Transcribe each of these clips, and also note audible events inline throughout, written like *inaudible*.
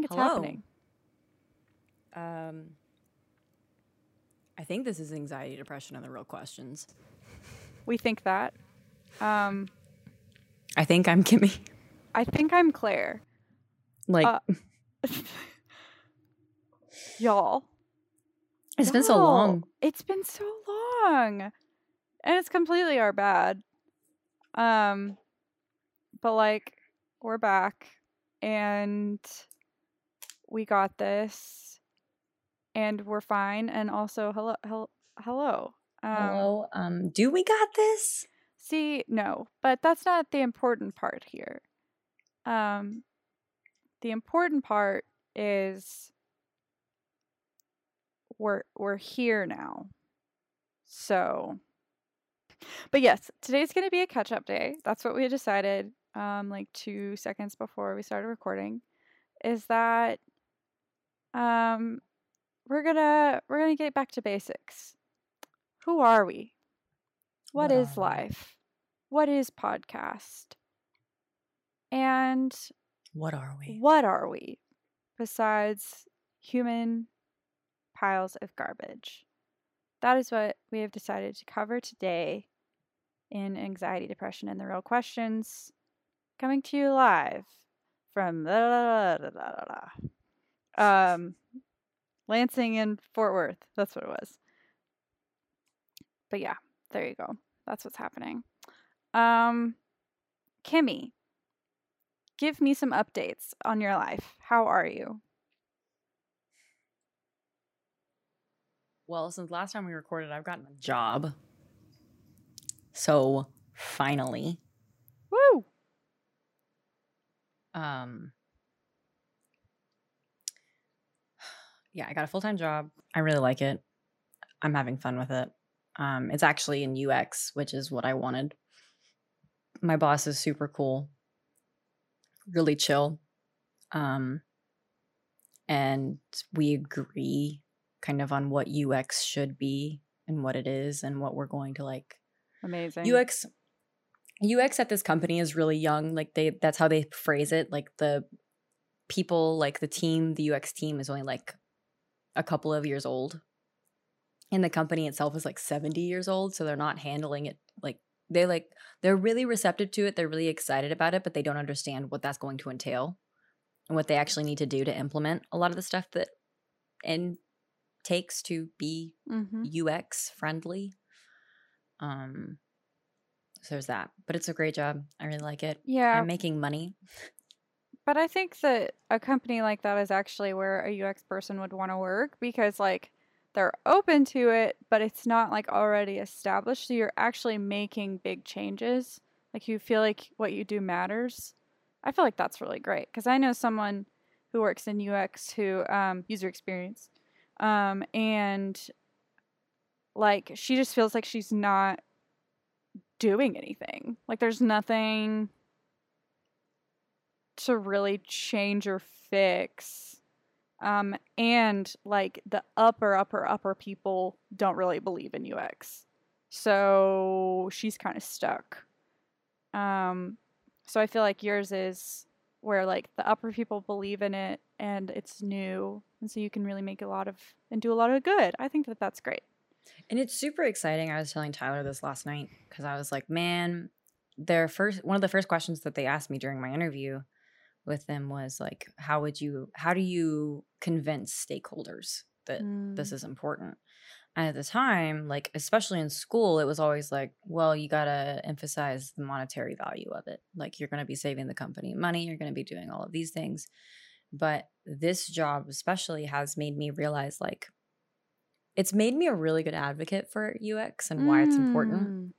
think it's Hello? happening. um, I think this is anxiety, depression, and the real questions. We think that. Um, I think I'm Kimmy. I think I'm Claire. Like Uh, *laughs* Y'all. it's been so long. It's been so long. And it's completely our bad. Um but like we're back and we got this and we're fine and also hello hello hello. Um, Hello. Um, do we got this? See, no, but that's not the important part here. Um, the important part is we're we're here now. So, but yes, today's going to be a catch up day. That's what we decided. Um, like two seconds before we started recording, is that um, we're gonna we're gonna get back to basics. Who are we? What what is we? life? What is podcast? And What are we? what are we besides human piles of garbage? That is what we have decided to cover today in Anxiety, Depression, and the Real Questions. Coming to you live from um, Lansing and Fort Worth. That's what it was. But yeah, there you go. That's what's happening. Um, Kimmy, give me some updates on your life. How are you? Well, since last time we recorded, I've gotten a job. So finally, Woo! um, yeah, I got a full time job. I really like it. I'm having fun with it. Um, it's actually in UX, which is what I wanted. My boss is super cool, really chill. Um, and we agree kind of on what UX should be and what it is and what we're going to like Amazing. UX UX at this company is really young. Like they that's how they phrase it. Like the people, like the team, the UX team is only like a couple of years old. And the company itself is like 70 years old, so they're not handling it like they like they're really receptive to it. They're really excited about it, but they don't understand what that's going to entail and what they actually need to do to implement a lot of the stuff that and takes to be hmm UX friendly. Um, so there's that, but it's a great job. I really like it. Yeah, I'm making money. But I think that a company like that is actually where a UX person would want to work because, like, they're open to it, but it's not like already established. So you're actually making big changes. Like, you feel like what you do matters. I feel like that's really great because I know someone who works in UX who, um, user experience, um, and like she just feels like she's not doing anything. Like there's nothing to really change or fix. Um, and like the upper, upper, upper people don't really believe in UX. So she's kind of stuck. Um, so I feel like yours is where like the upper people believe in it and it's new. And so you can really make a lot of and do a lot of good. I think that that's great. And it's super exciting. I was telling Tyler this last night because I was like, man, their first one of the first questions that they asked me during my interview with them was like, how would you how do you convince stakeholders that this Mm. is important? And at the time, like especially in school, it was always like, well, you gotta emphasize the monetary value of it. Like you're gonna be saving the company money, you're gonna be doing all of these things. But this job especially has made me realize like it's made me a really good advocate for UX and why it's important. Mm,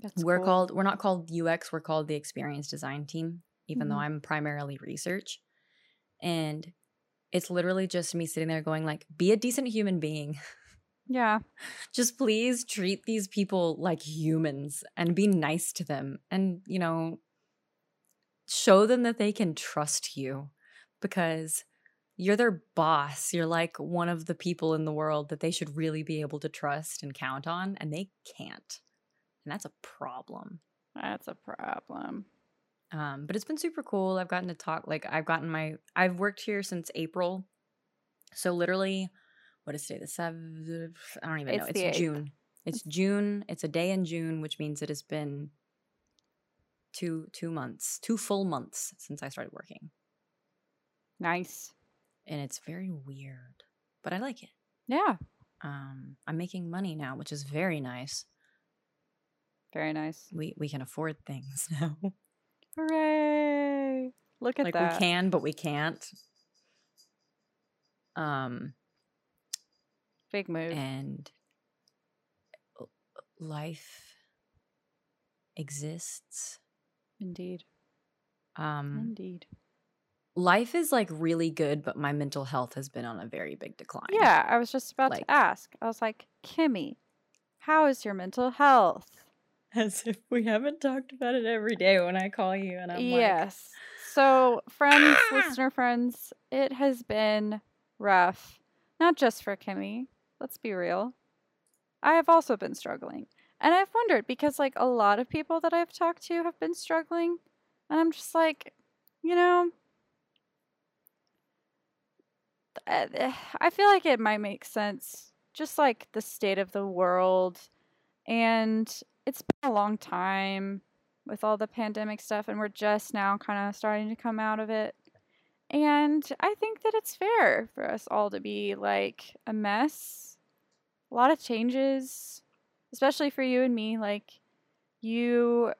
That's We're cool. called we're not called UX, we're called the experience design team, even though Mhm. I'm primarily research. And it's literally just me sitting there going like, be a decent human being. *laughs* Yeah. just please treat these people like humans and be nice to them and, you know, show them that they can trust you because you're their boss. You're like one of the people in the world that they should really be able to trust and count on, and they can't. And that's a problem. That's a problem. Um, but it's been super cool. I've gotten to talk like I've gotten my I've worked here since April. So literally, what is today? The seventh? I don't even It's know. It's eighth. June. It's June. It's a day in June, which means it has been two two months, two full months since I started working, Nice. and it's very weird, but I like it. Yeah. Um, I'm making money now, which is very nice. Very nice. We we can afford things *laughs* now. Hooray. Look at like that. we can, but we can't. Um, Big move. and life exists. Indeed. Um, Indeed. life is like really good, but my mental health has been on a very big decline. Yeah, I was just about Like- to ask. I was like, Kimmy, how is your mental health? As if we haven't talked about it every day when I call you and I'm like, yes. So, friends, *coughs* listener friends, it has been rough. Not just for Kimmy. Let's be real. I have also been struggling. And I've wondered because, like, a lot of people that I've talked to have been struggling. And I'm just like, you know, I feel like it might make sense. Just like the state of the world. And it's been a long time with all the pandemic stuff, and we're just now kind of starting to come out of it. And I think that it's fair for us all to be like a mess, a lot of changes, especially for you and me. Like, you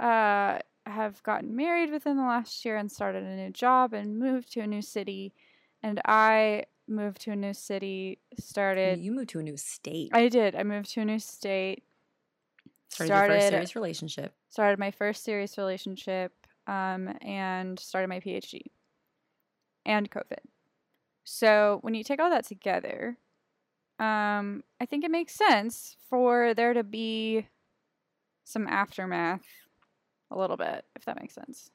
uh, have gotten married within the last year and started a new job and moved to a new city. And I moved to a new city, started. you moved to a new state. I did. I moved to a new state. Started, your first serious relationship. started my first serious relationship um, and started my PhD and COVID. So when you take all that together, um, I think it makes sense for there to be some aftermath a little bit, if that makes sense.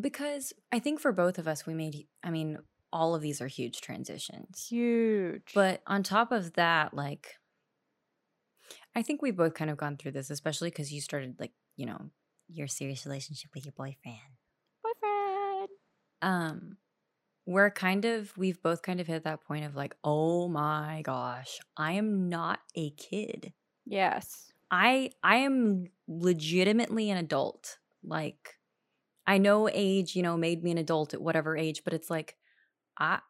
Because I think for both of us, we made, I mean, all of these are huge transitions. Huge. But on top of that, like, I think we've both kind of gone through this, especially because you started, like, you know, your serious relationship with your boyfriend. boyfriend. Um, we're kind of, we've both kind of hit that point of like, oh my gosh, I am not a kid. Yes. I I am legitimately an adult. Like I know age, you know, made me an adult at whatever age, but it's like I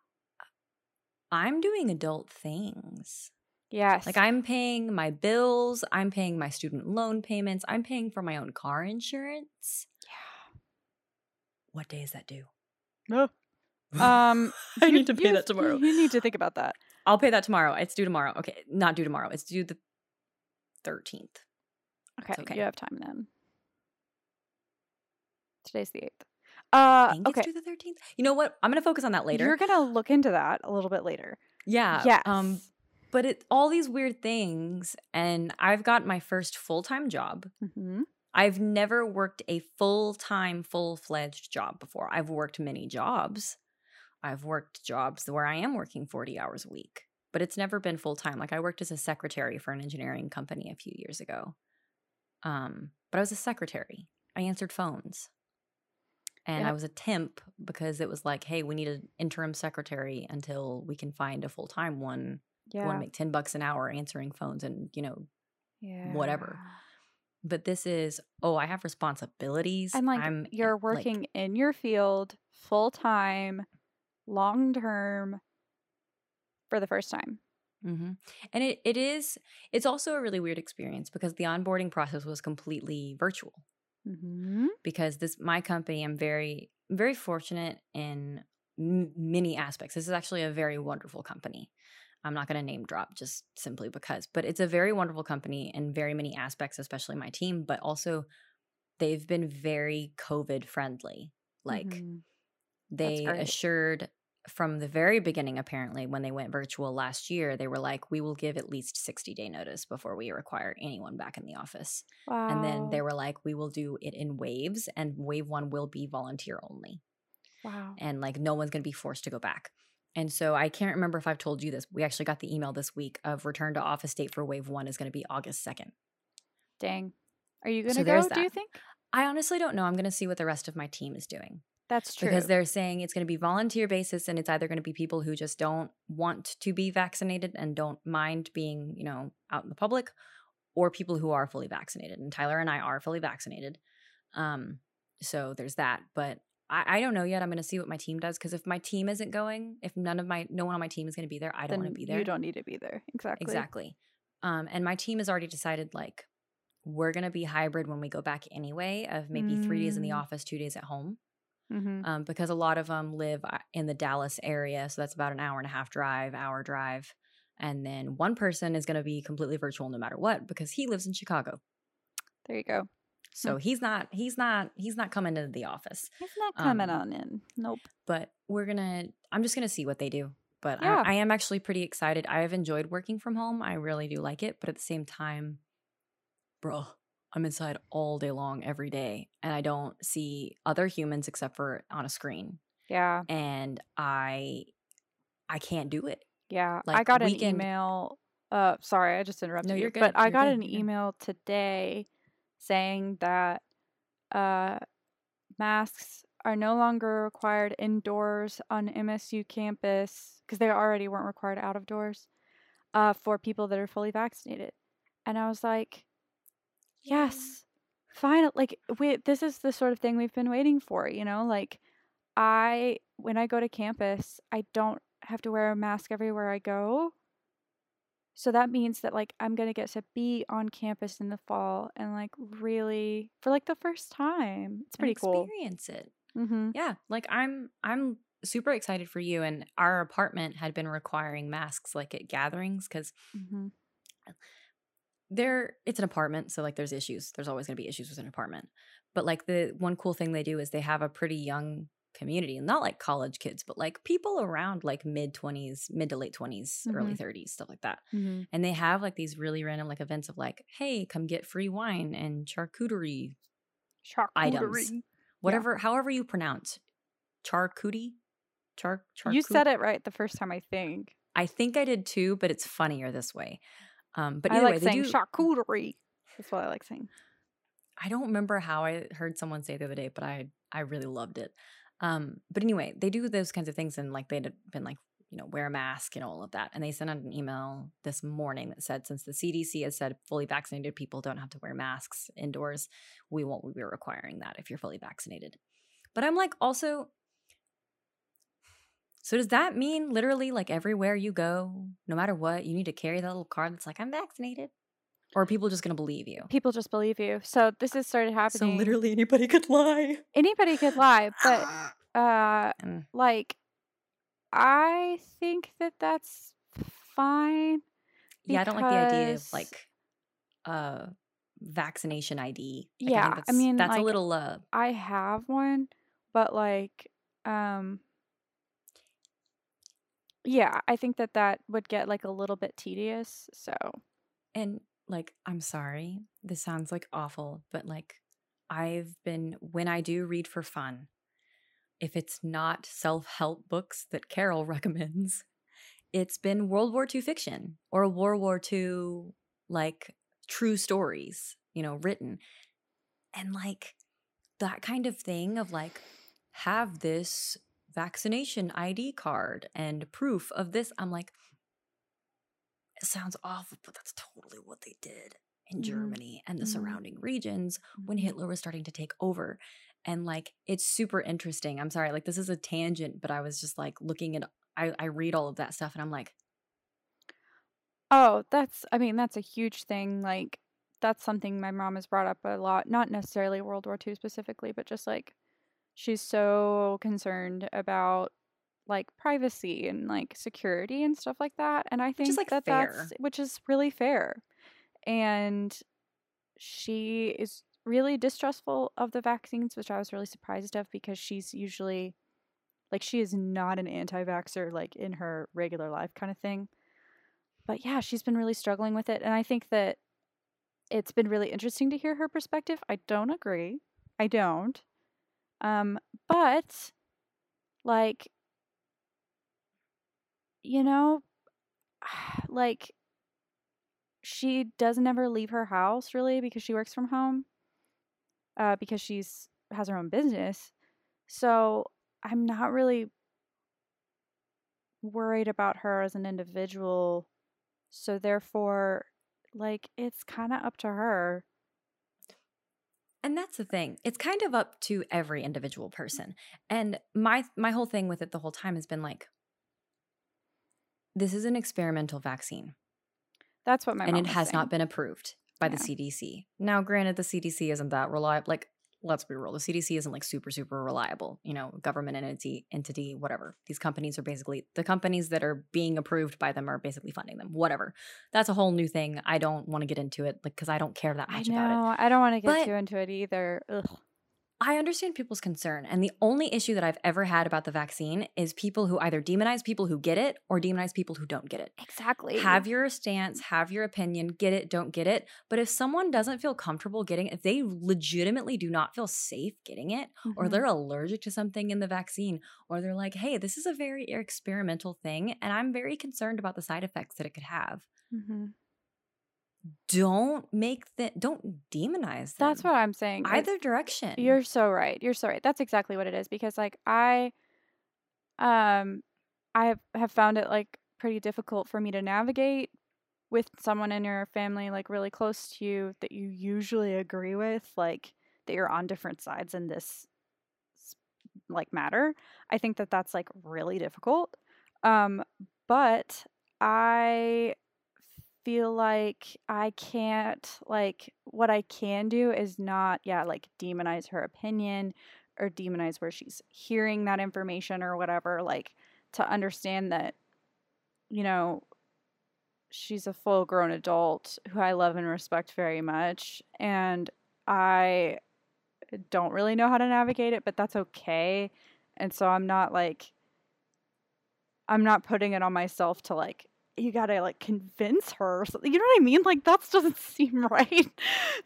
I'm doing adult things. Yes. Like I'm paying my bills, I'm paying my student loan payments, I'm paying for my own car insurance. yeah. What day is that due? *laughs* Um, I you- need to pay you- that tomorrow. You need to think about that. I'll pay that tomorrow. It's due tomorrow. Okay, not due tomorrow. It's due the 13th. Okay, okay. you have time then. Today's the eighth. Uh, I think okay. it's due the 13th. You know what? I'm going to focus on that later. You're gonna look into that a little bit later. yeah. yes. Um but it all these weird things and i've got my first full-time job. Hmm i've never worked a full-time full-fledged job before. I've worked many jobs. I've worked jobs where i am working 40 hours a week but it's never been full-time. Like i worked as a secretary for an engineering company a few years ago um but i was a secretary. I answered phones. And i was a temp because it was like hey we need an interim secretary until we can find a full-time one Yeah. want to make 10 bucks an hour answering phones and you know yeah. whatever. but this is oh i have responsibilities And like i'm you're like- working in your field full time, long term, for the first time. Mhm. and it, it is it's also a really weird experience because the onboarding process was completely virtual Mm-hmm. because this my company i'm very very fortunate in m- many aspects this is actually a very wonderful company i'm not going to name drop just simply because but it's a very wonderful company in very many aspects especially my team but also they've been very covid friendly like Mhm. they assured from the very beginning apparently when they went virtual last year they were like we will give at least 60 day notice before we require anyone back in the office wow. and then they were like we will do it in waves and wave one will be volunteer only wow. and like no one's going to be forced to go back and so i can't remember if i've told you this we actually got the email this week of return to office date for wave one is going to be august 2nd Dang. Are you gonna So go? Do you think? I honestly don't know. I'm going to see what the rest of my team is doing. That's true. Because they're saying it's going to be volunteer basis and it's either going to be people who just don't want to be vaccinated and don't mind being, you know, out in the public or people who are fully vaccinated. And Tyler and I are fully vaccinated. Um, so there's that. But I, I don't know yet. I'm going to see what my team does because if my team isn't going, if none of my, no one on my team is going to be there, I don't want to be there. You don't need to be there. Exactly. Exactly. Um, and my team has already decided like we're going to be hybrid when we go back anyway, of maybe three days in the Mm. office, two days at home Mm-hmm. um, because a lot of them live uh, in the Dallas area. So that's about an hour and a half drive, hour drive. And then one person is going to be completely virtual no matter what because he lives in Chicago. There you go. So he's not, he's not, he's not coming into the office. He's not coming Um, on in. Nope. But we're going to, I'm just going to see what they do. But Yeah. I, I am actually pretty excited. I have enjoyed working from home. I really do like it. But at the same time, bro, I'm inside all day long every day and I don't see other humans except for on a screen. Yeah. and I I can't do it. Yeah. Like I got an weekend- email. Uh, sorry, I just interrupted No, you. you're good, But I you're got good, an email today saying that uh, masks are no longer required indoors on MSU campus because they already weren't required out of doors uh, for people that are fully vaccinated. And I was like, yes, fine. Like, we, this is the sort of thing we've been waiting for, you know? Like, I, when I go to campus, I don't have to wear a mask everywhere I go. So that means that like I'm gonna get to be on campus in the fall and like really for like the first time. It's pretty cool. Experience it. Mm-hmm. Yeah, like I'm I'm super excited for you. And our apartment had been requiring masks like at gatherings because Mm-hmm. there it's an apartment, so like there's issues. There's always gonna be issues with an apartment. But like the one cool thing they do is they have a pretty young community, and not like college kids, but like people around like mid twenties, mid to late 20s early thirties, stuff like that. Mm-hmm. and they have like these really random like events of like hey come get free wine and charcuterie Items. whatever however you pronounce charcuterie char, charcu- You said it right the first time, I think. i think i did too but it's funnier this way um but I like way they saying do charcuterie. That's what I like saying. i don't remember how i heard someone say the other day but i i really loved it um but anyway they do those kinds of things and like they'd been like you know wear a mask and all of that and they sent out an email this morning that said since the cdc has said fully vaccinated people don't have to wear masks indoors we won't be requiring that if you're fully vaccinated. But i'm like also so does that mean literally like everywhere you go no matter what you need to carry that little card that's like i'm vaccinated or people just going to believe you People just believe you. So this has started happening. so literally anybody *laughs* could lie anybody could lie, but *laughs* uh, Mm. like I think that that's fine. Yeah, I don't like the idea of like uh vaccination ID. Like, Yeah, I that's, mean, that's a little uh I have one, but like, um, yeah, I think that that would get like a little bit tedious. So and like I'm sorry, this sounds like awful, but like I've been when I do read for fun, if it's not self-help books that Carol *laughs* recommends, it's been World War II fiction or World War II like true stories, you know, written. And like that kind of thing of like have this vaccination ID card and proof of this. I'm like, it sounds awful, but that's totally what they did in Mhm. Germany and the Mhm. surrounding regions when Mhm. Hitler was starting to take over. And like, it's super interesting. I'm sorry, like, this is a tangent, but I was just like looking at, I, I read all of that stuff and I'm like, Oh, that's I mean, that's a huge thing. Like that's something my mom has brought up a lot, not necessarily World War II specifically, but just like she's so concerned about like privacy and like security and stuff like that. And I think is, like, that fair. that's which is really fair. And she is really distrustful of the vaccines, which I was really surprised of because she's usually like she is not an anti-vaxxer like in her regular life kind of thing but yeah, she's been really struggling with it. And I think that it's been really interesting to hear her perspective. I don't agree. I don't. Um, but like, you know, *sighs* like she doesn't ever leave her house really because she works from home. uh, because she's has her own business. So I'm not really worried about her as an individual. So therefore, like it's kind of up to her. And that's the thing. It's kind of up to every individual person. And my my whole thing with it the whole time has been like this is an experimental vaccine. That's what my and it has saying. not been approved by the CDC. Now, granted, the CDC isn't that reliable. Like, let's be real, the CDC isn't like super, super reliable. You know, government entity, entity, whatever. These companies are basically the companies that are being approved by them are basically funding them. Whatever. That's a whole new thing. I don't want to get into it, like, because I don't care that I much about it. know. I don't want to get But- too into it either. Ugh. I understand people's concern. And the only issue that I've ever had about the vaccine is people who either demonize people who get it or demonize people who don't get it. Exactly. Have your stance, have your opinion, get it, don't get it. But if someone doesn't feel comfortable getting it, if they legitimately do not feel safe getting it, or Mhm. they're allergic to something in the vaccine, or they're like, hey, this is a very experimental thing, and I'm very concerned about the side effects that it could have. Mhm. Don't make that, don't demonize them. That's what I'm saying. It's- Either direction. You're so right. You're so right. That's exactly what it is because like I um I have, have found it like pretty difficult for me to navigate with someone in your family like really close to you that you usually agree with like that you're on different sides in this like matter. I think that that's like really difficult. Um but I feel like I can't like what I can do is not yeah like demonize her opinion or demonize where she's hearing that information or whatever like to understand that you know she's a full grown adult who I love and respect very much and I don't really know how to navigate it but that's okay and so I'm not like I'm not putting it on myself to like you gotta like convince her or something. You know what I mean? Like that *laughs* doesn't seem right.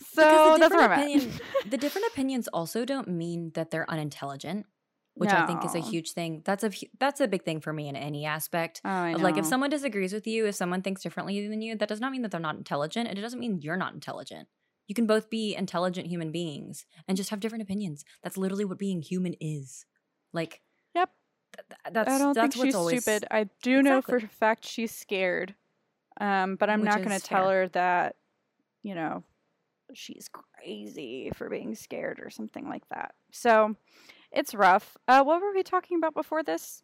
So that's where I'm different at. *laughs* the different opinions also don't mean that they're unintelligent, which I think is a huge thing. That's a that's a big thing for me in any aspect. Oh, Like if someone disagrees with you, if someone thinks differently than you, that does not mean that they're not intelligent, and it doesn't mean you're not intelligent. You can both be intelligent human beings and just have different opinions. That's literally what being human is. Like, Yep. Th- th- that's I don't that's think what's she's always stupid. I do know for a fact she's scared. Um, but I'm Which not gonna tell her that, you know, she's crazy for being scared or something like that. So it's rough. Uh what were we talking about before this?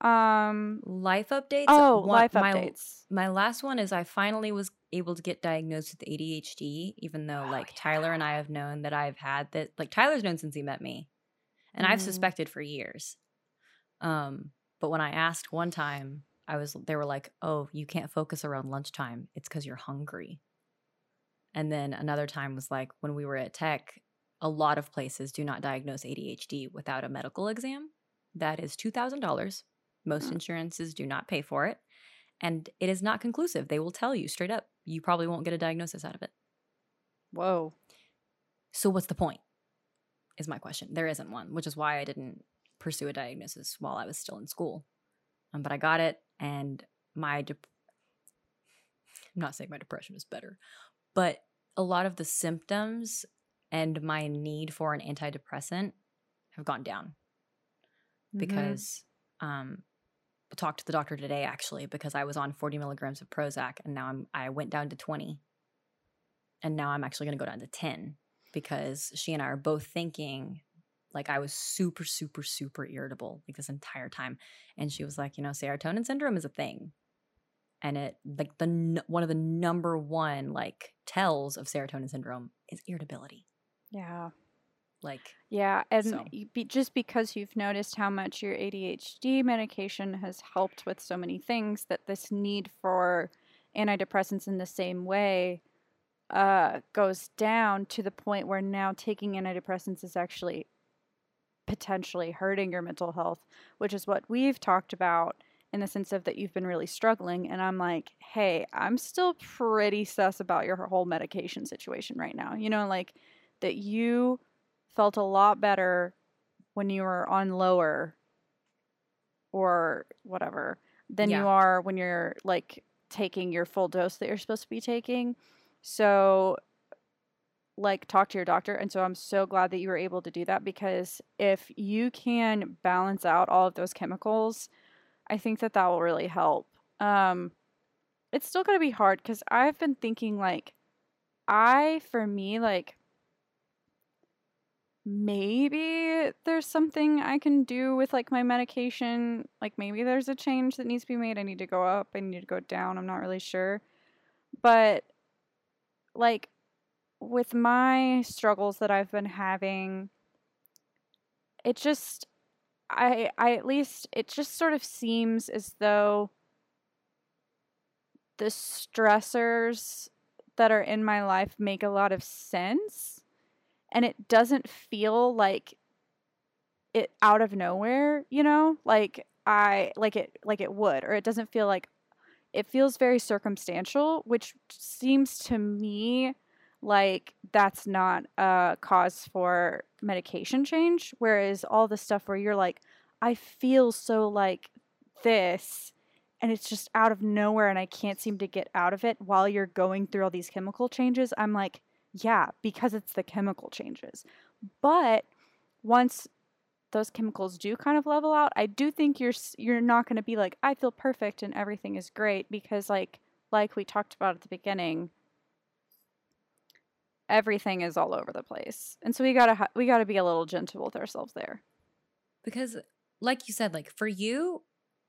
Um life updates. Oh, One- life my- updates. my last one is I finally was able to get diagnosed with ADHD, even though Oh, like Tyler and I have known that I've had that. Like Tyler's known since he met me, and I've Mhm. suspected for years. Um, but when I asked one time, I was they were like, "Oh, you can't focus around lunchtime. It's because you're hungry." And then another time was like when we were at tech. A lot of places do not diagnose ADHD without a medical exam. That is two thousand dollars. Most Mm. insurances do not pay for it and it is not conclusive. They will tell you straight up, you probably won't get a diagnosis out of it. Whoa. So what's the point? Is my question. There isn't one, which is why I didn't pursue a diagnosis while I was still in school. Um, but I got it, and my dep- I'm not saying my depression is better, but a lot of the symptoms and my need for an antidepressant have gone down Mhm. because um I talked to the doctor today actually because I was on 40 milligrams of Prozac and now I'm I went down to 20 and now I'm actually going to go down to 10 because she and I are both thinking like I was super super super irritable like this entire time and she was like you know serotonin syndrome is a thing and it like the one of the number one like tells of serotonin syndrome is irritability Yeah. like Yeah, and So- be, just because you've noticed how much your ADHD medication has helped with so many things, that this need for antidepressants in the same way uh, goes down to the point where now taking antidepressants is actually potentially hurting your mental health, which is what we've talked about in the sense of that you've been really struggling. And I'm like, hey, I'm still pretty sus about your whole medication situation right now. You know, like that you felt a lot better when you were on lower or whatever than Yeah. you are when you're like taking your full dose that you're supposed to be taking. So like talk to your doctor and so i'm so glad that you were able to do that because if you can balance out all of those chemicals i think that that will really help. Um it's still going to be hard because i've been thinking like i for me like maybe there's something i can do with like my medication like maybe there's a change that needs to be made. I need to go up i need to go down i'm not really sure. But like with my struggles that I've been having, it just I I at least it just sort of seems as though the stressors that are in my life make a lot of sense and it doesn't feel like it out of nowhere, you know? Like I like it like it would or it doesn't feel like it feels very circumstantial, which seems to me like that's not a cause for medication change. Whereas all the stuff where you're like, I feel so like this, and it's just out of nowhere, and I can't seem to get out of it while you're going through all these chemical changes, I'm like, yeah, because it's the chemical changes. But once those chemicals do kind of level out, I do think you're you're not going to be like I feel perfect and everything is great because like like we talked about at the beginning, everything is all over the place. And so we got to we got to be a little gentle with ourselves there. Because like you said like for you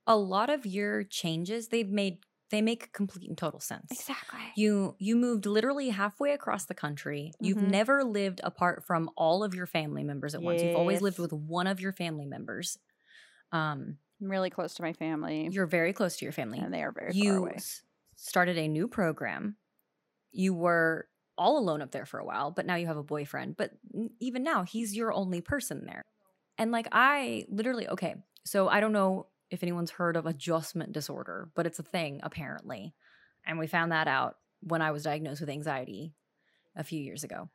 a lot of your changes they've made they make complete and total sense. Exactly. You you moved literally halfway across the country. You've Mhm. never lived apart from all of your family members at once. You've always lived with one of your family members. Um, I'm really close to my family you're very close to your family. and they are very far you away. started a new program. You were all alone up there for a while, but now you have a boyfriend. But even now, he's your only person there. And like, I literally, okay, so I don't know if anyone's heard of adjustment disorder, but it's a thing apparently. And we found that out when I was diagnosed with anxiety a few years ago.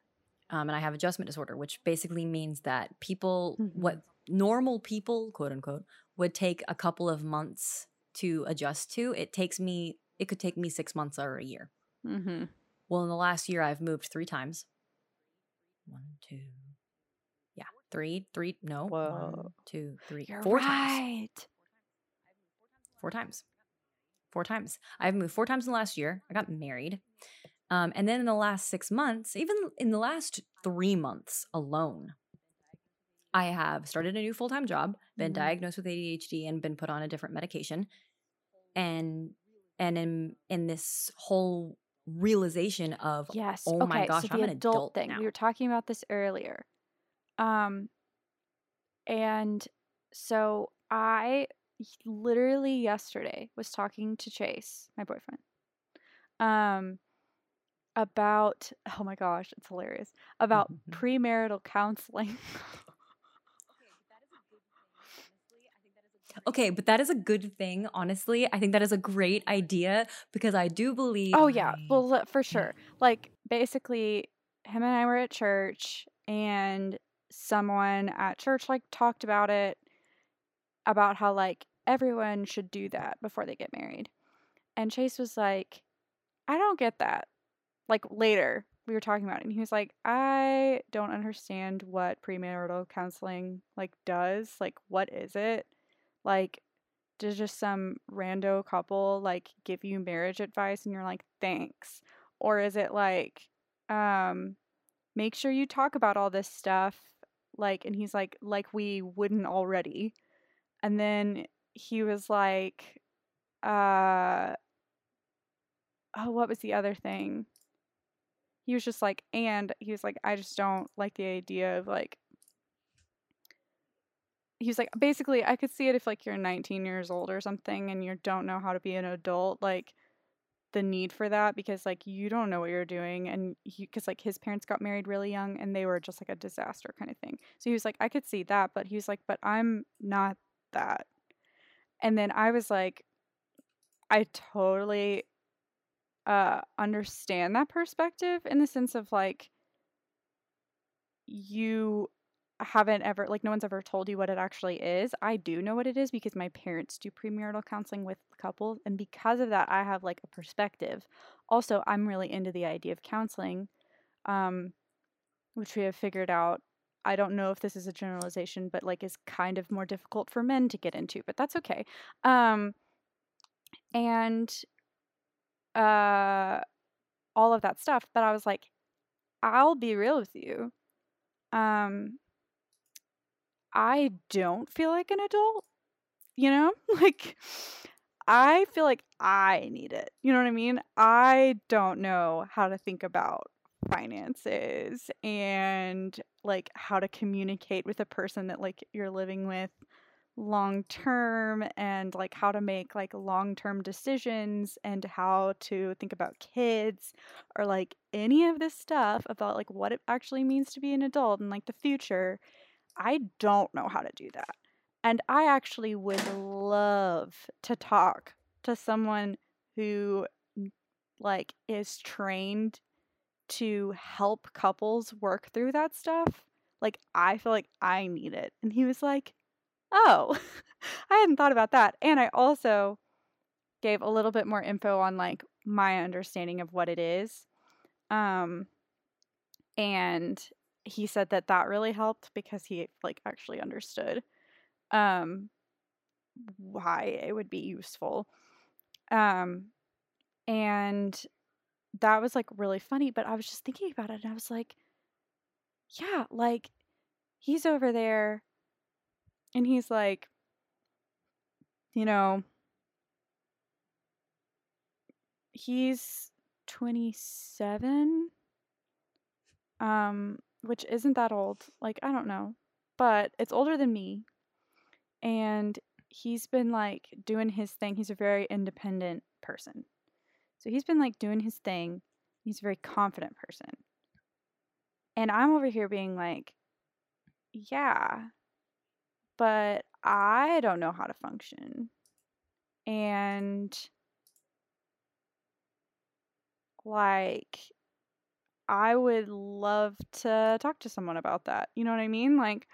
Um, and I have adjustment disorder, which basically means that people, Mhm. what normal people, quote unquote, would take a couple of months to adjust to, it takes me, it could take me six months or a year. Mm-hmm. Well, in the last year, I've moved three times. One, two, yeah, three, three, no, one, Whoa. two, three, You're four times. Four times. Four times. I've moved four times in the last year. I got married. Um, and then in the last six months, even in the last three months alone, I have started a new full time job, been Mhm. diagnosed with ADHD, and been put on a different medication. And and in in this whole realization of Yes. oh okay. my gosh, so I'm the an adult adult thing. now. We were talking about this earlier. Um, and so I literally yesterday was talking to Chase, my boyfriend, um, about oh my gosh, it's hilarious about *laughs* premarital counseling. *laughs* Okay, but that is a good thing, honestly. I think that is a great idea because I do believe Oh yeah, well for sure. Like basically, him and I were at church, and someone at church like talked about it, about how like everyone should do that before they get married, and Chase was like, "I don't get that." Like later, we were talking about it, and he was like, "I don't understand what premarital counseling like does. Like, what is it? Like." Does just some rando couple like give you marriage advice and you're like, thanks? Or is it like, um, make sure you talk about all this stuff? Like, and he's like, like we wouldn't already. And then he was like, uh, oh, what was the other thing? He was just like, and he was like, I just don't like the idea of like, he was like basically i could see it if like you're 19 years old or something and you don't know how to be an adult like the need for that because like you don't know what you're doing and because like his parents got married really young and they were just like a disaster kind of thing. So he was like i could see that but he was like but i'm not that. And then i was like i totally uh understand that perspective in the sense of like you haven't ever like no one's ever told you what it actually is. I do know what it is because my parents do premarital counseling with couples and because of that I have like a perspective. Also, I'm really into the idea of counseling. Um which we have figured out. I don't know if this is a generalization, but like is kind of more difficult for men to get into, but that's okay. Um, and uh, all of that stuff. But I was like, I'll be real with you. Um, I don't feel like an adult, you know? *laughs* Like, I feel like I need it. You know what I mean? I don't know how to think about finances and like how to communicate with a person that like you're living with long term and like how to make like long term decisions and how to think about kids or like any of this stuff about like what it actually means to be an adult and like the future. I don't know how to do that. And I actually would love to talk to someone who like is trained to help couples work through that stuff. Like I feel like I need it. And he was like, "Oh, *laughs* I hadn't thought about that." And I also gave a little bit more info on like my understanding of what it is. Um and he said that that really helped because he like actually understood um why it would be useful. Um and that was like really funny, but I was just thinking about it and I was like, yeah, like he's over there and he's like, you know, he's 27 um which isn't that old like i don't know but it's older than me and he's been like doing his thing he's a very independent person so he's been like doing his thing. He's a very confident person. And I'm over here being like, yeah, but I don't know how to function. And like, I would love to talk to someone about that. You know what I mean? Like,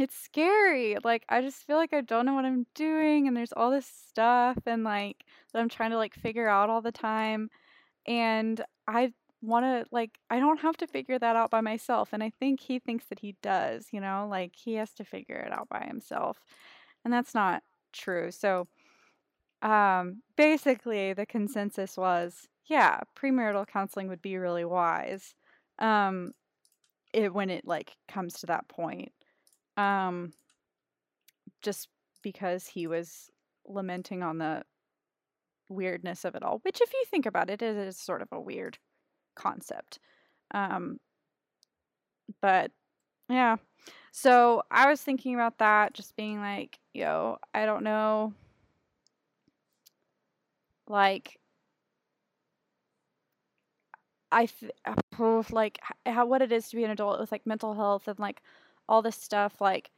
it's scary. Like I just feel like I don't know what I'm doing and there's all this stuff and like that I'm trying to like figure out all the time and I want to like I don't have to figure that out by myself and I think he thinks that he does, you know? Like he has to figure it out by himself. And that's not true. So um basically the consensus was yeah, premarital counseling would be really wise. Um it when it like comes to that point um, just because he was lamenting on the weirdness of it all, which, if you think about it, it is sort of a weird concept. Um, but yeah, so I was thinking about that, just being like, yo, I don't know. Like, I th- uh, like how what it is to be an adult with like mental health and like all this stuff, like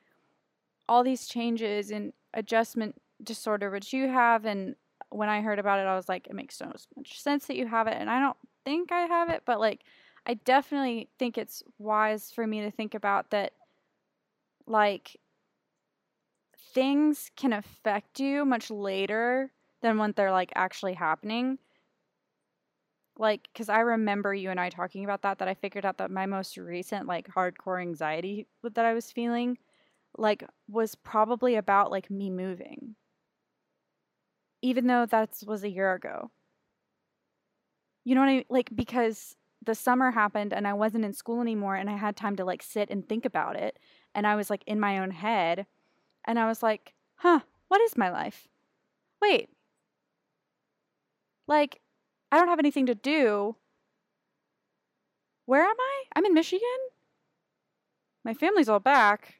all these changes and adjustment disorder, which you have. And when I heard about it, I was like, it makes so much sense that you have it. And I don't think I have it, but like, I definitely think it's wise for me to think about that, like, things can affect you much later than when they're like actually happening like because i remember you and i talking about that that i figured out that my most recent like hardcore anxiety that i was feeling like was probably about like me moving. Even though that was a year ago. You know what i mean like because the summer happened and i wasn't in school anymore and i had time to like sit and think about it and i was like in my own head and i was like huh what is my life? Wait. Like I don't have anything to do. Where am I? I'm in Michigan. My family's all back.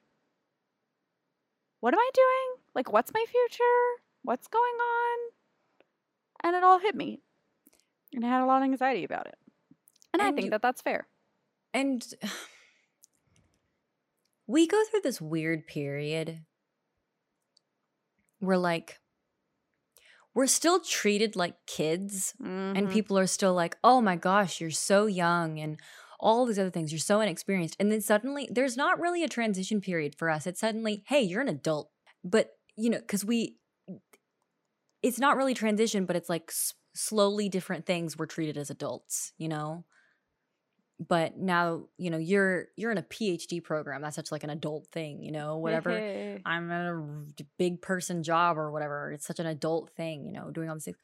What am I doing? Like, what's my future? What's going on? And it all hit me. And I had a lot of anxiety about it. And, and I think that that's fair. And *sighs* we go through this weird period where, like, we're still treated like kids mm-hmm. and people are still like oh my gosh you're so young and all these other things you're so inexperienced and then suddenly there's not really a transition period for us it's suddenly hey you're an adult but you know because we it's not really transition but it's like s- slowly different things were treated as adults you know but now you know you're you're in a phd program that's such like an adult thing you know whatever Hey. i'm in a big person job or whatever it's such an adult thing you know doing all these things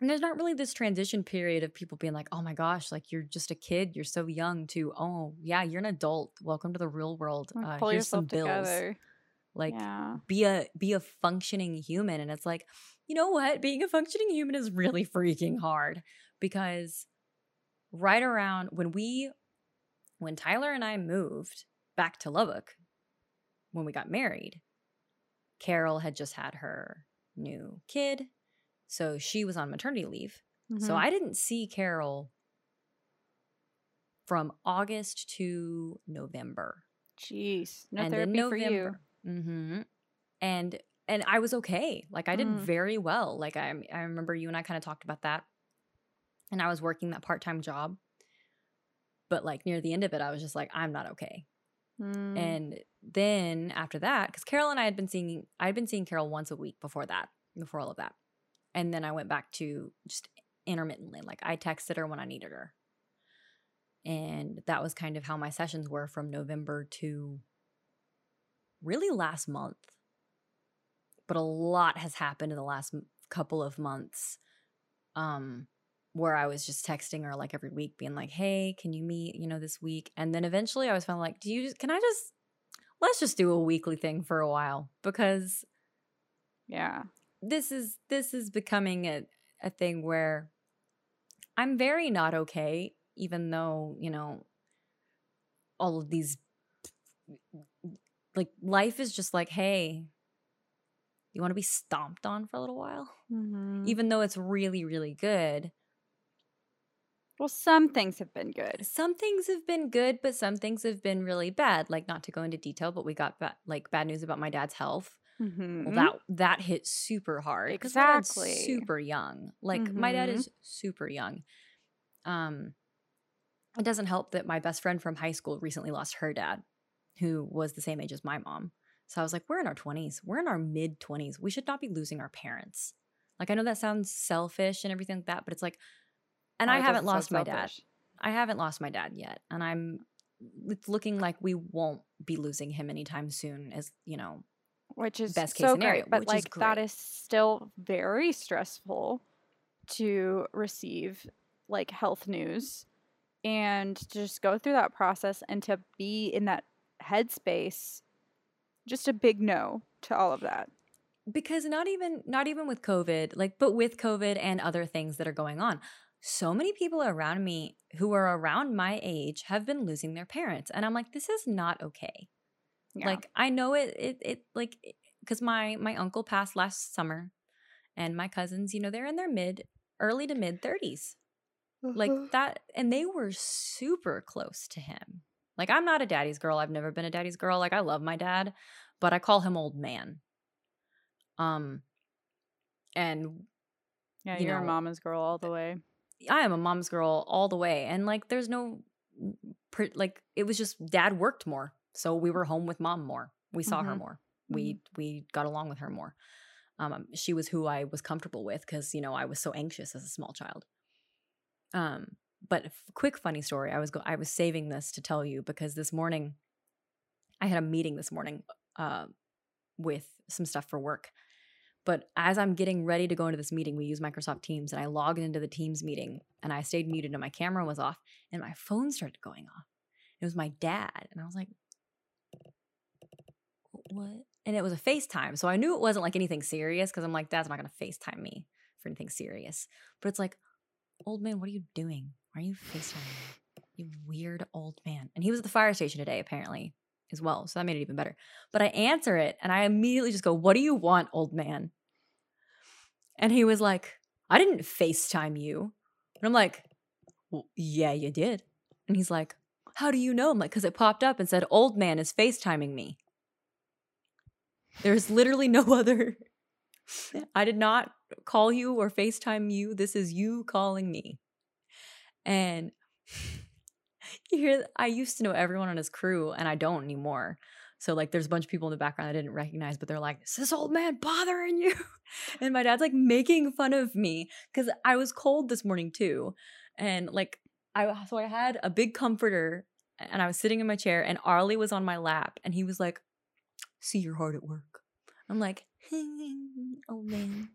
and there's not really this transition period of people being like oh my gosh like you're just a kid you're so young to oh yeah you're an adult welcome to the real world uh, pull here's some yourself bills together. like yeah. be a be a functioning human and it's like you know what being a functioning human is really freaking hard because right around when we when Tyler and I moved back to Lubbock when we got married Carol had just had her new kid so she was on maternity leave so Mhm. I didn't see Carol from August to November Jeez. No and therapy for you. November. Mm-hmm. And and I was okay. Like I did Mm. very well. Like I I remember you and I kind of talked about that. And I was working that part time job. But like near the end of it, I was just like, I'm not okay. Mm. And then after that, because Carol and I had been seeing I had been seeing Carol once a week before that, before all of that. And then I went back to just intermittently. Like I texted her when I needed her. And that was kind of how my sessions were from November to really last month. But a lot has happened in the last couple of months. Um where I was just texting her like every week being like, "Hey, can you meet, you know, this week?" And then eventually I was finally like, "Do you can I just let's just do a weekly thing for a while because yeah. this is this is becoming a, a thing where I'm very not okay, even though, you know, all of these like life is just like, hey, you want to be stomped on for a little while? Mhm. Even though it's really, really good. Well, some things have been good. Some things have been good, but some things have been really bad. Like not to go into detail, but we got ba- like bad news about my dad's health. Mhm. Well, that that hit super hard. 'cause my dad's Exactly. super young. Like my dad Mhm. is super young. Um, it doesn't help that my best friend from high school recently lost her dad, who was the same age as my mom. So I was like, we're in our twenties. We're in our mid twenties. We should not be losing our parents. Like I know that sounds selfish and everything like that, but it's like, and Oh, I haven't lost my dad. I haven't lost my dad yet, and I'm. It's looking like we won't be losing him anytime soon. As you know, which is best case so scenario, great, but which is like that is still very stressful to receive like health news and to just go through that process and to be in that headspace. Just a big no to all of that. because not even not even with covid like but with covid and other things that are going on so many people around me who are around my age have been losing their parents and i'm like this is not okay. Yeah. like i know it it, it like because my my uncle passed last summer and my cousins you know they're in their mid early to mid 30s like that and they were super close to him. Like i'm not a daddy's girl i've never been a daddy's girl like i love my dad but i call him old man. Um and yeah, you you're a know, mama's girl all the way. I am a mom's girl all the way and like there's no like it was just dad worked more so we were home with mom more. We saw her Mhm. more. we we got along with her more. Um she was who i was comfortable with because you know i was so anxious as a small child. Um but f- quick funny story i was go- i was saving this to tell you because this morning i had a meeting this morning uh with some stuff for work but as i'm getting ready to go into this meeting we use microsoft teams and i logged into the teams meeting and i stayed muted and my camera was off and my phone started going off. It was my dad and i was like what? And it was a facetime so i knew it wasn't like anything serious because i'm like dad's not going to facetime me for anything serious. But it's like old man what are you doing? Why are you facetiming me you weird old man? And he was at the fire station today apparently as well so that made it even better. But i answer it and i immediately just go what do you want old man? And he was like i didn't facetime you. And i'm like well, yeah you did. And he's like how do you know? I'm like because it popped up and said old man is facetiming me. There's literally no *laughs* other i did not call you or facetime you. This is you calling me. And you hear i used to know everyone on his crew and i don't anymore so like there's a bunch of people in the background i didn't recognize but they're like is this old man bothering you *laughs* and my dad's like making fun of me because i was cold this morning too and like I so I had a big comforter and I was sitting in my chair and Arlie was on my lap and he was like, "See, you're hard at work." I'm like, "Oh man."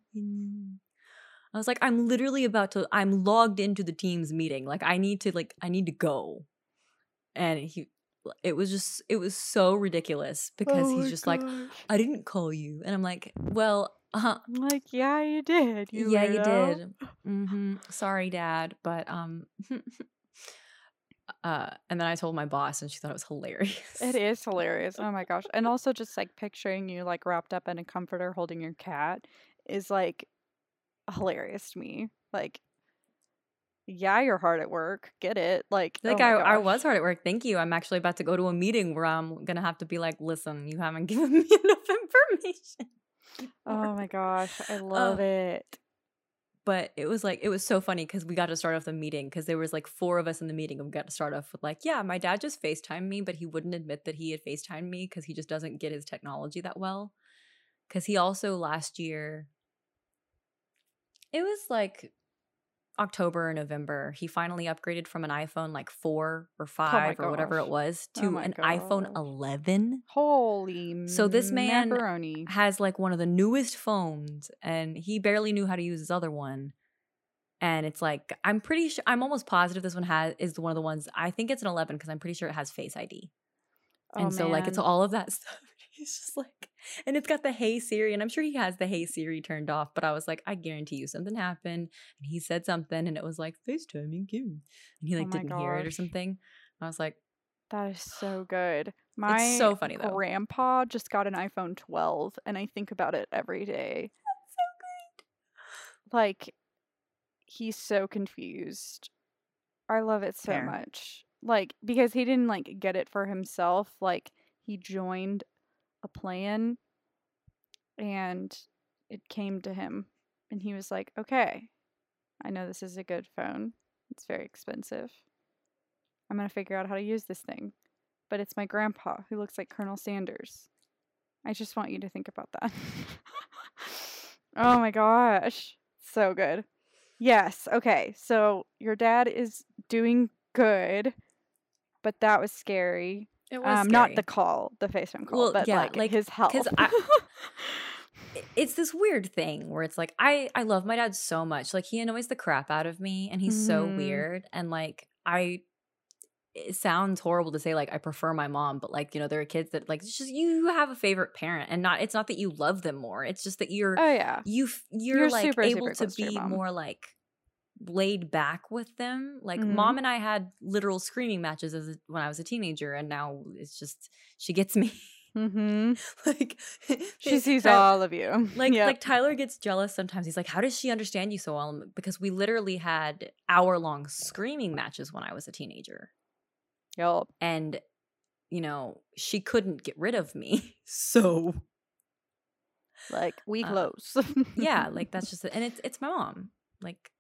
I was like, "I'm literally about to. I'm logged into the team's meeting. Like, I need to. Like, I need to go." And he, it was just, it was so ridiculous because Oh he's just like, "I didn't call you," and I'm like, "Well, uh, I'm like, yeah, you did. You yeah, you weirdo." did. hmm Sorry, Dad, but um." *laughs* Uh, and then I told my boss, and she thought it was hilarious. It is hilarious. Oh my gosh. And also just like picturing you like wrapped up in a comforter holding your cat is like hilarious to me. Like yeah, you're hard at work. Get it. Like Like oh I, I was hard at work. Thank you. I'm actually about to go to a meeting where I'm gonna have to be like, listen, you haven't *laughs* given me enough information. *laughs* Oh my gosh. I love Um, it. But it was like it was so funny because we got to start off the meeting because there was like four of us in the meeting and we got to start off with like, yeah, my dad just FaceTimed me, but he wouldn't admit that he had FaceTimed me because he just doesn't get his technology that well. Cause he also last year it was like October or November, he finally upgraded from an iPhone like four or oh five or whatever it was Oh to my an iPhone 11. Holy So this man macaroni. Has like one of the newest phones and he barely knew how to use his other one. And it's like, I'm pretty sure, I'm almost positive this one has, is one of the ones, I think it's an 11 because I'm pretty sure it has Face ID. Oh, and so like it's all of that *laughs* stuff. He's just like, and it's got the Hey Siri, and I'm sure he has the Hey Siri turned off. But I was like, I guarantee you something happened, and he said something, and it was like FaceTiming Kim, and he Oh like my didn't hear it or gosh. something. I was like, That is so *sighs* good. My it's so funny, though. grandpa just got an iPhone 12 and I think about it every day. That's so great. Like he's so confused. I love it so Fair. much. Like because he didn't like get it for himself, like he joined a plan and it came to him and he was like, "Okay. I know this is a good phone. It's very expensive. I'm going to figure out how to use this thing." But it's my grandpa who looks like Colonel Sanders. I just want you to think about that. *laughs* oh my gosh. So good. Yes. Okay. So your dad is doing good, but that was scary. It Um, not the call, the FaceTime call, Well, but yeah, like, like, his health. 'cause I- *laughs* I- it's this weird thing where it's like I I love my dad so much. Like he annoys the crap out of me, and he's so Mhm. weird, and like I. It sounds horrible to say like I prefer my mom, but like you know there are kids that like it's just you have a favorite parent, and not it's not that you love them more. It's just that you're oh yeah. you you're, You're like super, able super to close to be more like laid back with them. Like Mhm. mom and I had literal screaming matches as a, when I was a teenager, and now it's just she gets me Mm-hmm. *laughs* like *laughs* She sees all of you. *laughs* Like Yep. like Tyler gets jealous sometimes. He's like, "How does she understand you so well?" Because we literally had hour long screaming matches when I was a teenager, Yep. and you know she couldn't get rid of me. So Like we Uh, close. yeah, like that's just and it's it's my mom. Like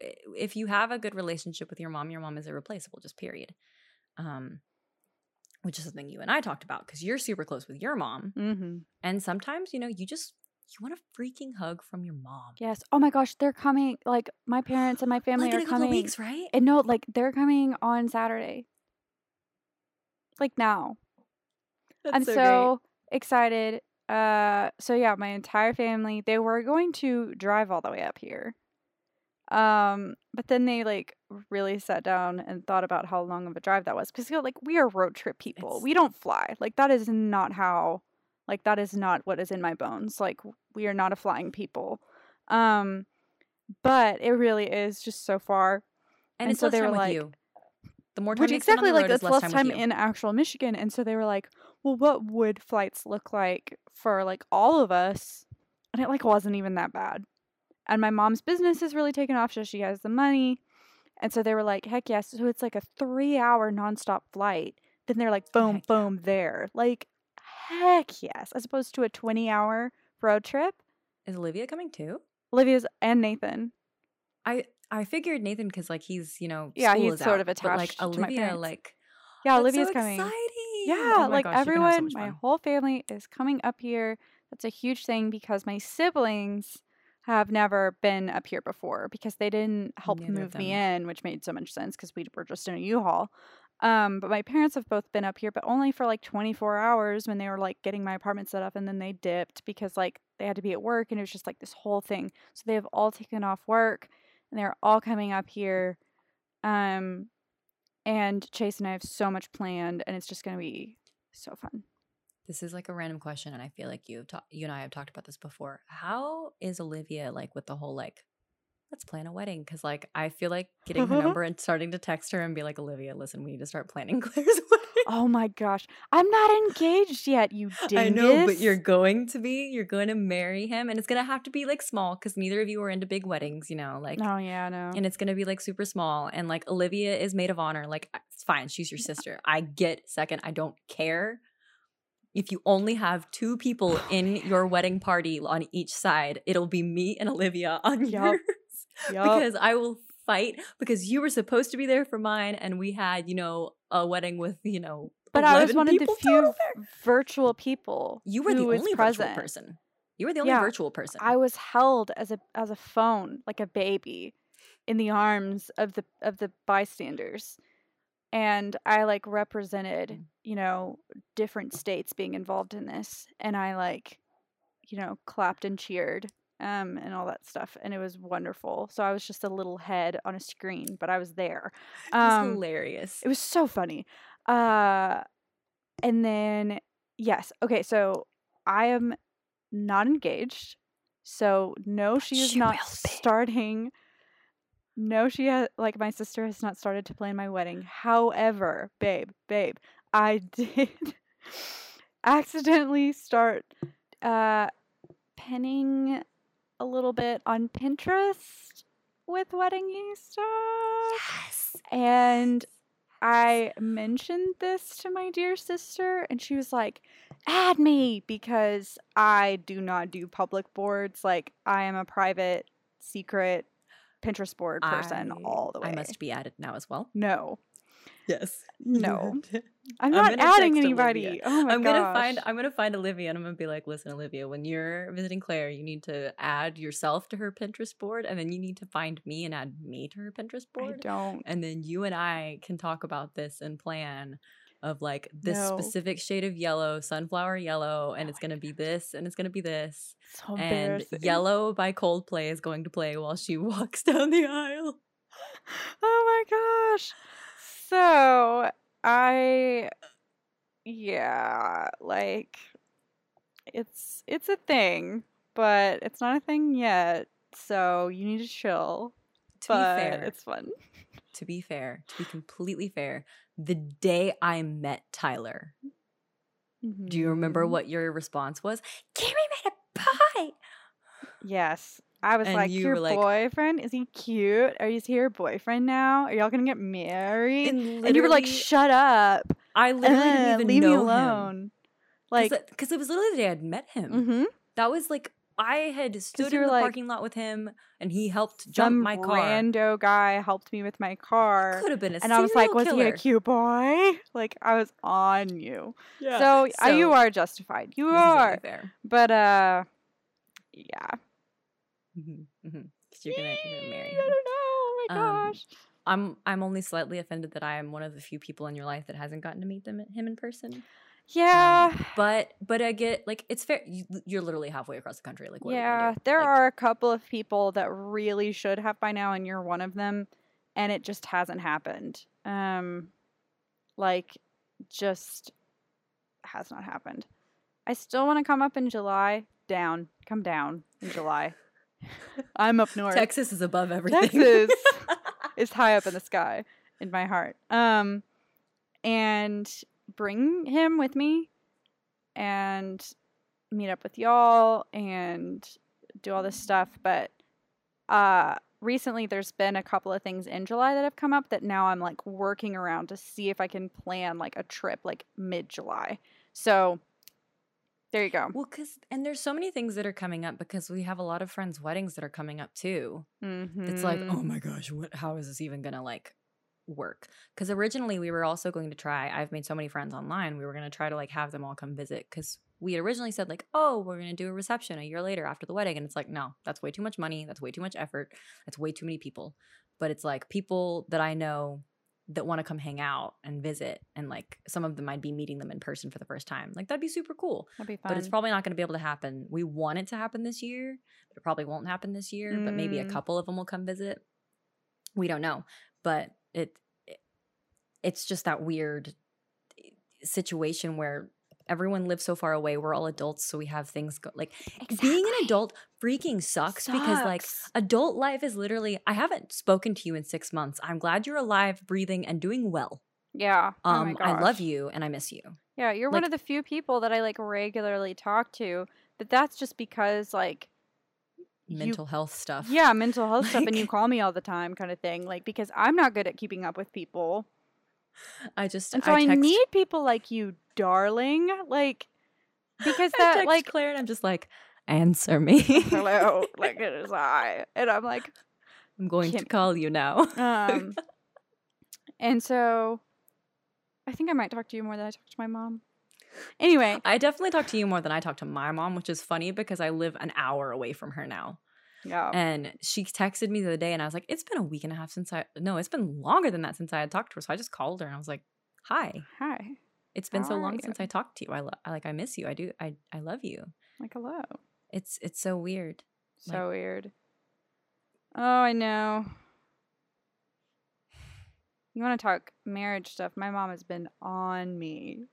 if you have a good relationship with your mom, your mom is irreplaceable. Just period. Um, which is something you and I talked about because you're super close with your mom, mm-hmm. and sometimes you know you just you want a freaking hug from your mom. Yes. Oh my gosh, they're coming. Like my parents and my *gasps* family like in are a coming. weeks, right? And no, like they're coming on Saturday. Like now. I'm so, excited. Uh so yeah, my entire family, they were going to drive all the way up here. Um but then they like really sat down and thought about how long of a drive that was because you know, like we are road trip people. It's- we don't fly. Like that is not how like that is not what is in my bones. Like we are not a flying people. Um but it really is just so far and, and it's so less they time were like- you. The more time which you spend on exactly like that's less time with you. in actual Michigan. And so they were like, well, what would flights look like for like all of us? And it like wasn't even that bad. And my mom's business is really taken off, so she has the money. And so they were like, heck yes. So it's like a three hour nonstop flight. Then they're like, boom, heck yeah. boom, there. Like, heck yes. As opposed to a 20 hour road trip. Is Olivia coming too? Olivia's and Nathan. I I figured Nathan because like he's you know Yeah, he's is sort out, of but, like attached to my Olivia like Yeah, Olivia's so coming. Exciting. Yeah, Oh like gosh, have so everyone, my whole family is coming up here. That's a huge thing because my siblings have never been up here before because they didn't help Neither move me in, which made so much sense because we were just in a U-Haul. Um, but my parents have both been up here, but only for like 24 hours when they were like getting my apartment set up, and then they dipped because like they had to be at work, and it was just like this whole thing. So they have all taken off work, and they're all coming up here. Um, and Chase and I have so much planned, and it's just gonna be so fun. This is like a random question, and I feel like you ta- you and I have talked about this before. How is Olivia like with the whole like, let's plan a wedding? Because like I feel like getting her mm-hmm. number and starting to text her and be like, Olivia, listen, we need to start planning *laughs* Claire's wedding. Oh my gosh, I'm not engaged yet, you dingus. I know, but you're going to be. You're going to marry him, and it's gonna have to be like small because neither of you are into big weddings, you know. Like, Oh yeah, no. and it's gonna be like super small. And like Olivia is maid of honor. Like, it's fine. She's your sister. I get second. I don't care. If you only have two people in your wedding party on each side, it'll be me and Olivia *laughs* on Yup. yours. Yup. Because I will fight because you were supposed to be there for mine, and we had, you know, a wedding with, you know, But I was one of the few virtual people. You were the only present. virtual person. You were the only Yeah, virtual person. I was held as a as a phone, like a baby, in the arms of the of the bystanders. And I like represented, Mm. you know, different states being involved in this. And I like, you know, clapped and cheered um and all that stuff. And it was wonderful. So I was just a little head on a screen, but I was there. *laughs* it was Um hilarious. It was so funny. Uh and then yes, okay, so I am not engaged. So no, she is she not starting. No, she has like my sister has not started to plan my wedding. However, babe, babe, I *laughs* did accidentally start uh penning a little bit on Pinterest with wedding stuff. yes. And I mentioned this to my dear sister, and she was like, add me because I do not do public boards. Like, I am a private, secret Pinterest board person I- all the way. I must be added now as well. No, Yes. no. *laughs* I'm I'm not adding anybody. Olivia. Oh my I'm gosh. gonna find I'm gonna find Olivia and I'm gonna be like, listen, Olivia, when you're visiting Claire, you need to add yourself to her Pinterest board, and then you need to find me and add me to her Pinterest board. I board. don't. And then you and I can talk about this and plan of like this No. specific shade of yellow, sunflower yellow, and Oh it's gonna be this and it's gonna be this. So And. Yellow by Coldplay is going to play while she *laughs* walks down the aisle. *laughs* Oh my gosh. So I yeah, like it's it's a thing, but it's not a thing yet. So you need to chill. To but be fair, it's fun. To be fair, to be completely fair, the day I met Tyler, do you remember Mhm. what your response was? Carrie made a pie. Yes. I was And like, you your like- boyfriend? Is he cute? Are you your boyfriend now? Are y'all gonna get married? And, And you were like, shut up. I literally Uh, didn't even leave know me him. alone. Like, because it was literally the day I'd met him. mm-hmm. That was like I had stood in the like, parking lot with him, and he helped jump my car. rando guy helped me with my car. Could have been a and I was like, serial was he a cute boy? *laughs* Like I was on you. Yeah. So, uh, you are justified. You this is only are. fair. But uh yeah. Mm-hmm, mm-hmm. You're gonna, you're gonna marry I don't know. Oh my Um, gosh. I'm I'm only slightly offended that I am one of the few people in your life that hasn't gotten to meet them him in person. Yeah. Um, but but I get like it's fair. You, you're literally halfway across the country. Like what are yeah, do? there Like, are a couple of people that really should have by now and you're one of them and it just hasn't happened. Um like just has not happened. I still want to come up in July. Down. Come down in July. *laughs* I'm up north. Texas is above everything. Texas *laughs* is high up in the sky in my heart. Um, and bring him with me and meet up with y'all and do all this stuff. But uh, recently, there's been a couple of things in July that have come up that now I'm like working around to see if I can plan like a trip like mid July. So there you go. Well, because and there's so many things that are coming up because we have a lot of friends' weddings that are coming up too. It's like, Mhm. oh my gosh, what? How is this even gonna like work? Because originally we were also going to try. I've made so many friends online. We were gonna try to like have them all come visit because we had originally said like, oh, we're gonna do a reception a year later after the wedding, and it's like, no, that's way too much money. That's way too much effort. That's way too many people. But it's like people that I know that want to come hang out and visit, and like some of them I'd be meeting them in person for the first time. Like that'd be super cool. That'd be fun. But it's probably not going to be able to happen. We want it to happen this year, but it probably won't happen this year. But maybe a Mm. couple of them will come visit. We don't know, but it, it it's just that weird eh, situation where everyone lives so far away. We're all adults, so we have things go like being an adult freaking sucks, because like adult life is literally I haven't spoken to you in 6 months. I'm glad you're alive, breathing and doing well. yeah. oh my Um I love you and I miss you. Yeah, you're one of the few people that I like regularly talk to, but that's just because like you- Mental health stuff. yeah, mental health stuff and you call me all the time kind of thing. Like because I'm not good at keeping up with people. I just And so I, text, need people like you, darling. Like because *laughs* I that like Claire and I'm just like answer me. hello, *laughs* like it is I. And I'm like I'm going to call you now. um *laughs* and so I think I might talk to you more than I talk to my mom. Anyway, I definitely talk to you more than I talk to my mom, which is funny because I live an hour away from her now. yeah. And she texted me the other day and I was like, it's been a week and a half since I, no, it's been longer than that since I had talked to her. So I just called her and I was like, hi, Hi. it's been How so long you? since I talked to you. I, lo- I like, I miss you. I do. I, I love you. Like hello. It's, it's so weird. So weird. Oh, I know. *sighs* You want to talk marriage stuff? My mom has been on me.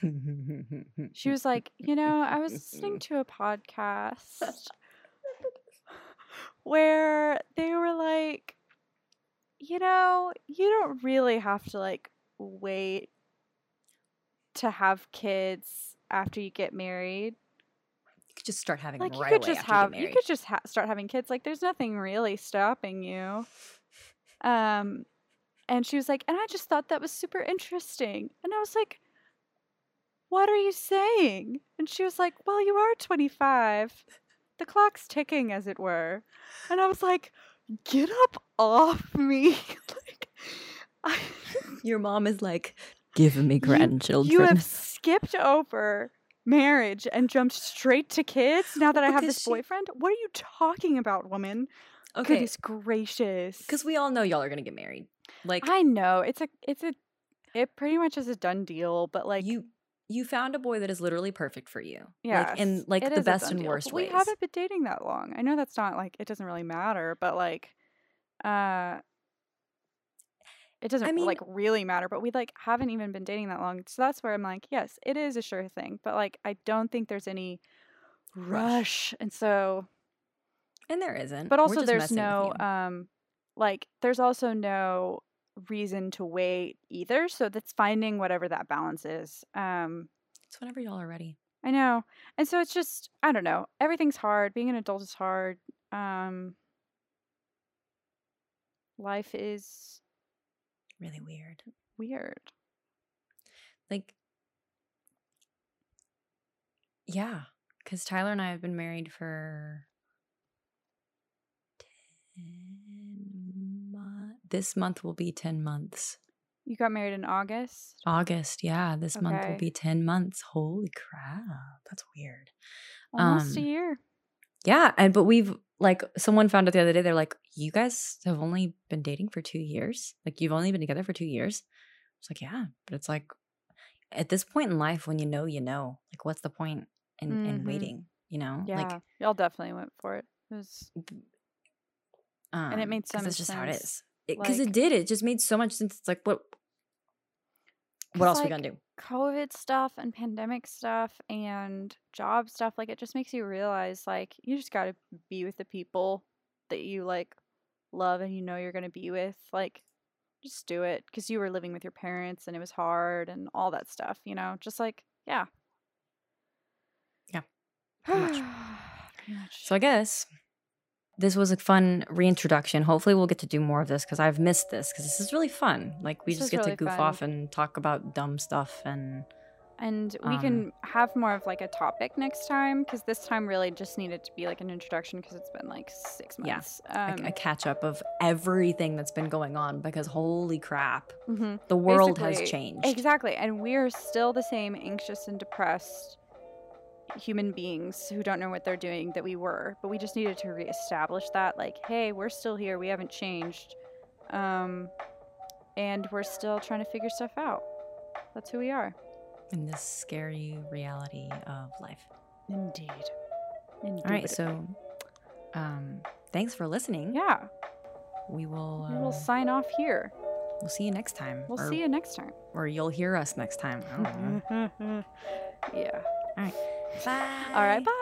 *laughs* She was like, you know, I was listening *laughs* to a podcast *laughs* where they were like, you know, you don't really have to like wait to have kids after you get married. you could just start having Like them you could just have you you could just ha- start having kids. Like there's nothing really stopping you. Um and she was like, and I just thought that was super interesting. And I was like, what are you saying? And she was like, well, you are 25. The clock's ticking, as it were. And I was like, get up off me. *laughs* like, I, Your mom is like, give me *laughs* grandchildren. you have skipped over marriage and jumped straight to kids now that I have this she- boyfriend. What are you talking about, woman? okay. Goodness gracious. Because we all know y'all are going to get married. Like, I know it's a it's a it pretty much is a done deal, but like you you found a boy that is literally perfect for you. yeah, Like in like the best and worst We ways. We haven't been dating that long. I know that's not like it doesn't really matter, but like uh it doesn't mean- like really matter, but we like haven't even been dating that long. So that's where I'm like, yes, it is a sure thing, but like I don't think there's any rush. And so and there isn't. but also there's no um like there's also no reason to wait either so that's finding whatever that balance is um it's whenever y'all are ready. i know and so it's just i don't know everything's hard being an adult is hard um life is Really weird. weird Like, yeah, because Tyler and I have been married for ten months. This month will be ten months. you got married in august August, yeah, this month will be ten months. Holy crap, that's weird. almost a Um, year Yeah, and but we've like someone found out the other day. They're like, you guys have only been dating for two years. Like you've only been together for two years. It's like, yeah, but it's like at this point in life, when you know, you know. Like, what's the point in in Mhm. waiting? You know, yeah like, y'all definitely went for it it was um, it made sense. That's just how it sense. is. Because Like- it did. It just made so much sense. It's like, what What else we gonna do? COVID stuff and pandemic stuff and job stuff, like it just makes you realize like you just got to be with the people that you like love and you know you're going to be with. Like just do it because you were living with your parents and it was hard and all that stuff, you know? Just like, yeah. Yeah, pretty much. *sighs* Pretty much. So I guess this was a fun reintroduction. Hopefully, we'll get to do more of this because I've missed this because this is really fun. Like we This just get really to goof fun. off and talk about dumb stuff and and we um, can have more of like a topic next time because this time really just needed to be like an introduction because it's been like six Yeah, months. a, Um, a catch up of everything that's been going on because holy crap, mhm. the world has changed. Exactly. And we're still the same anxious and depressed human beings who don't know what they're doing that we were, but we just needed to reestablish that like, hey, we're still here, we haven't changed. Um and we're still trying to figure stuff out. That's who we are. In this scary reality of life. Indeed. All right, so um thanks for listening. yeah, We will we uh, will sign off here. we'll see you next time. We'll or, see you next time. or you'll hear us next time. I don't know. *laughs* Bye. All right, bye.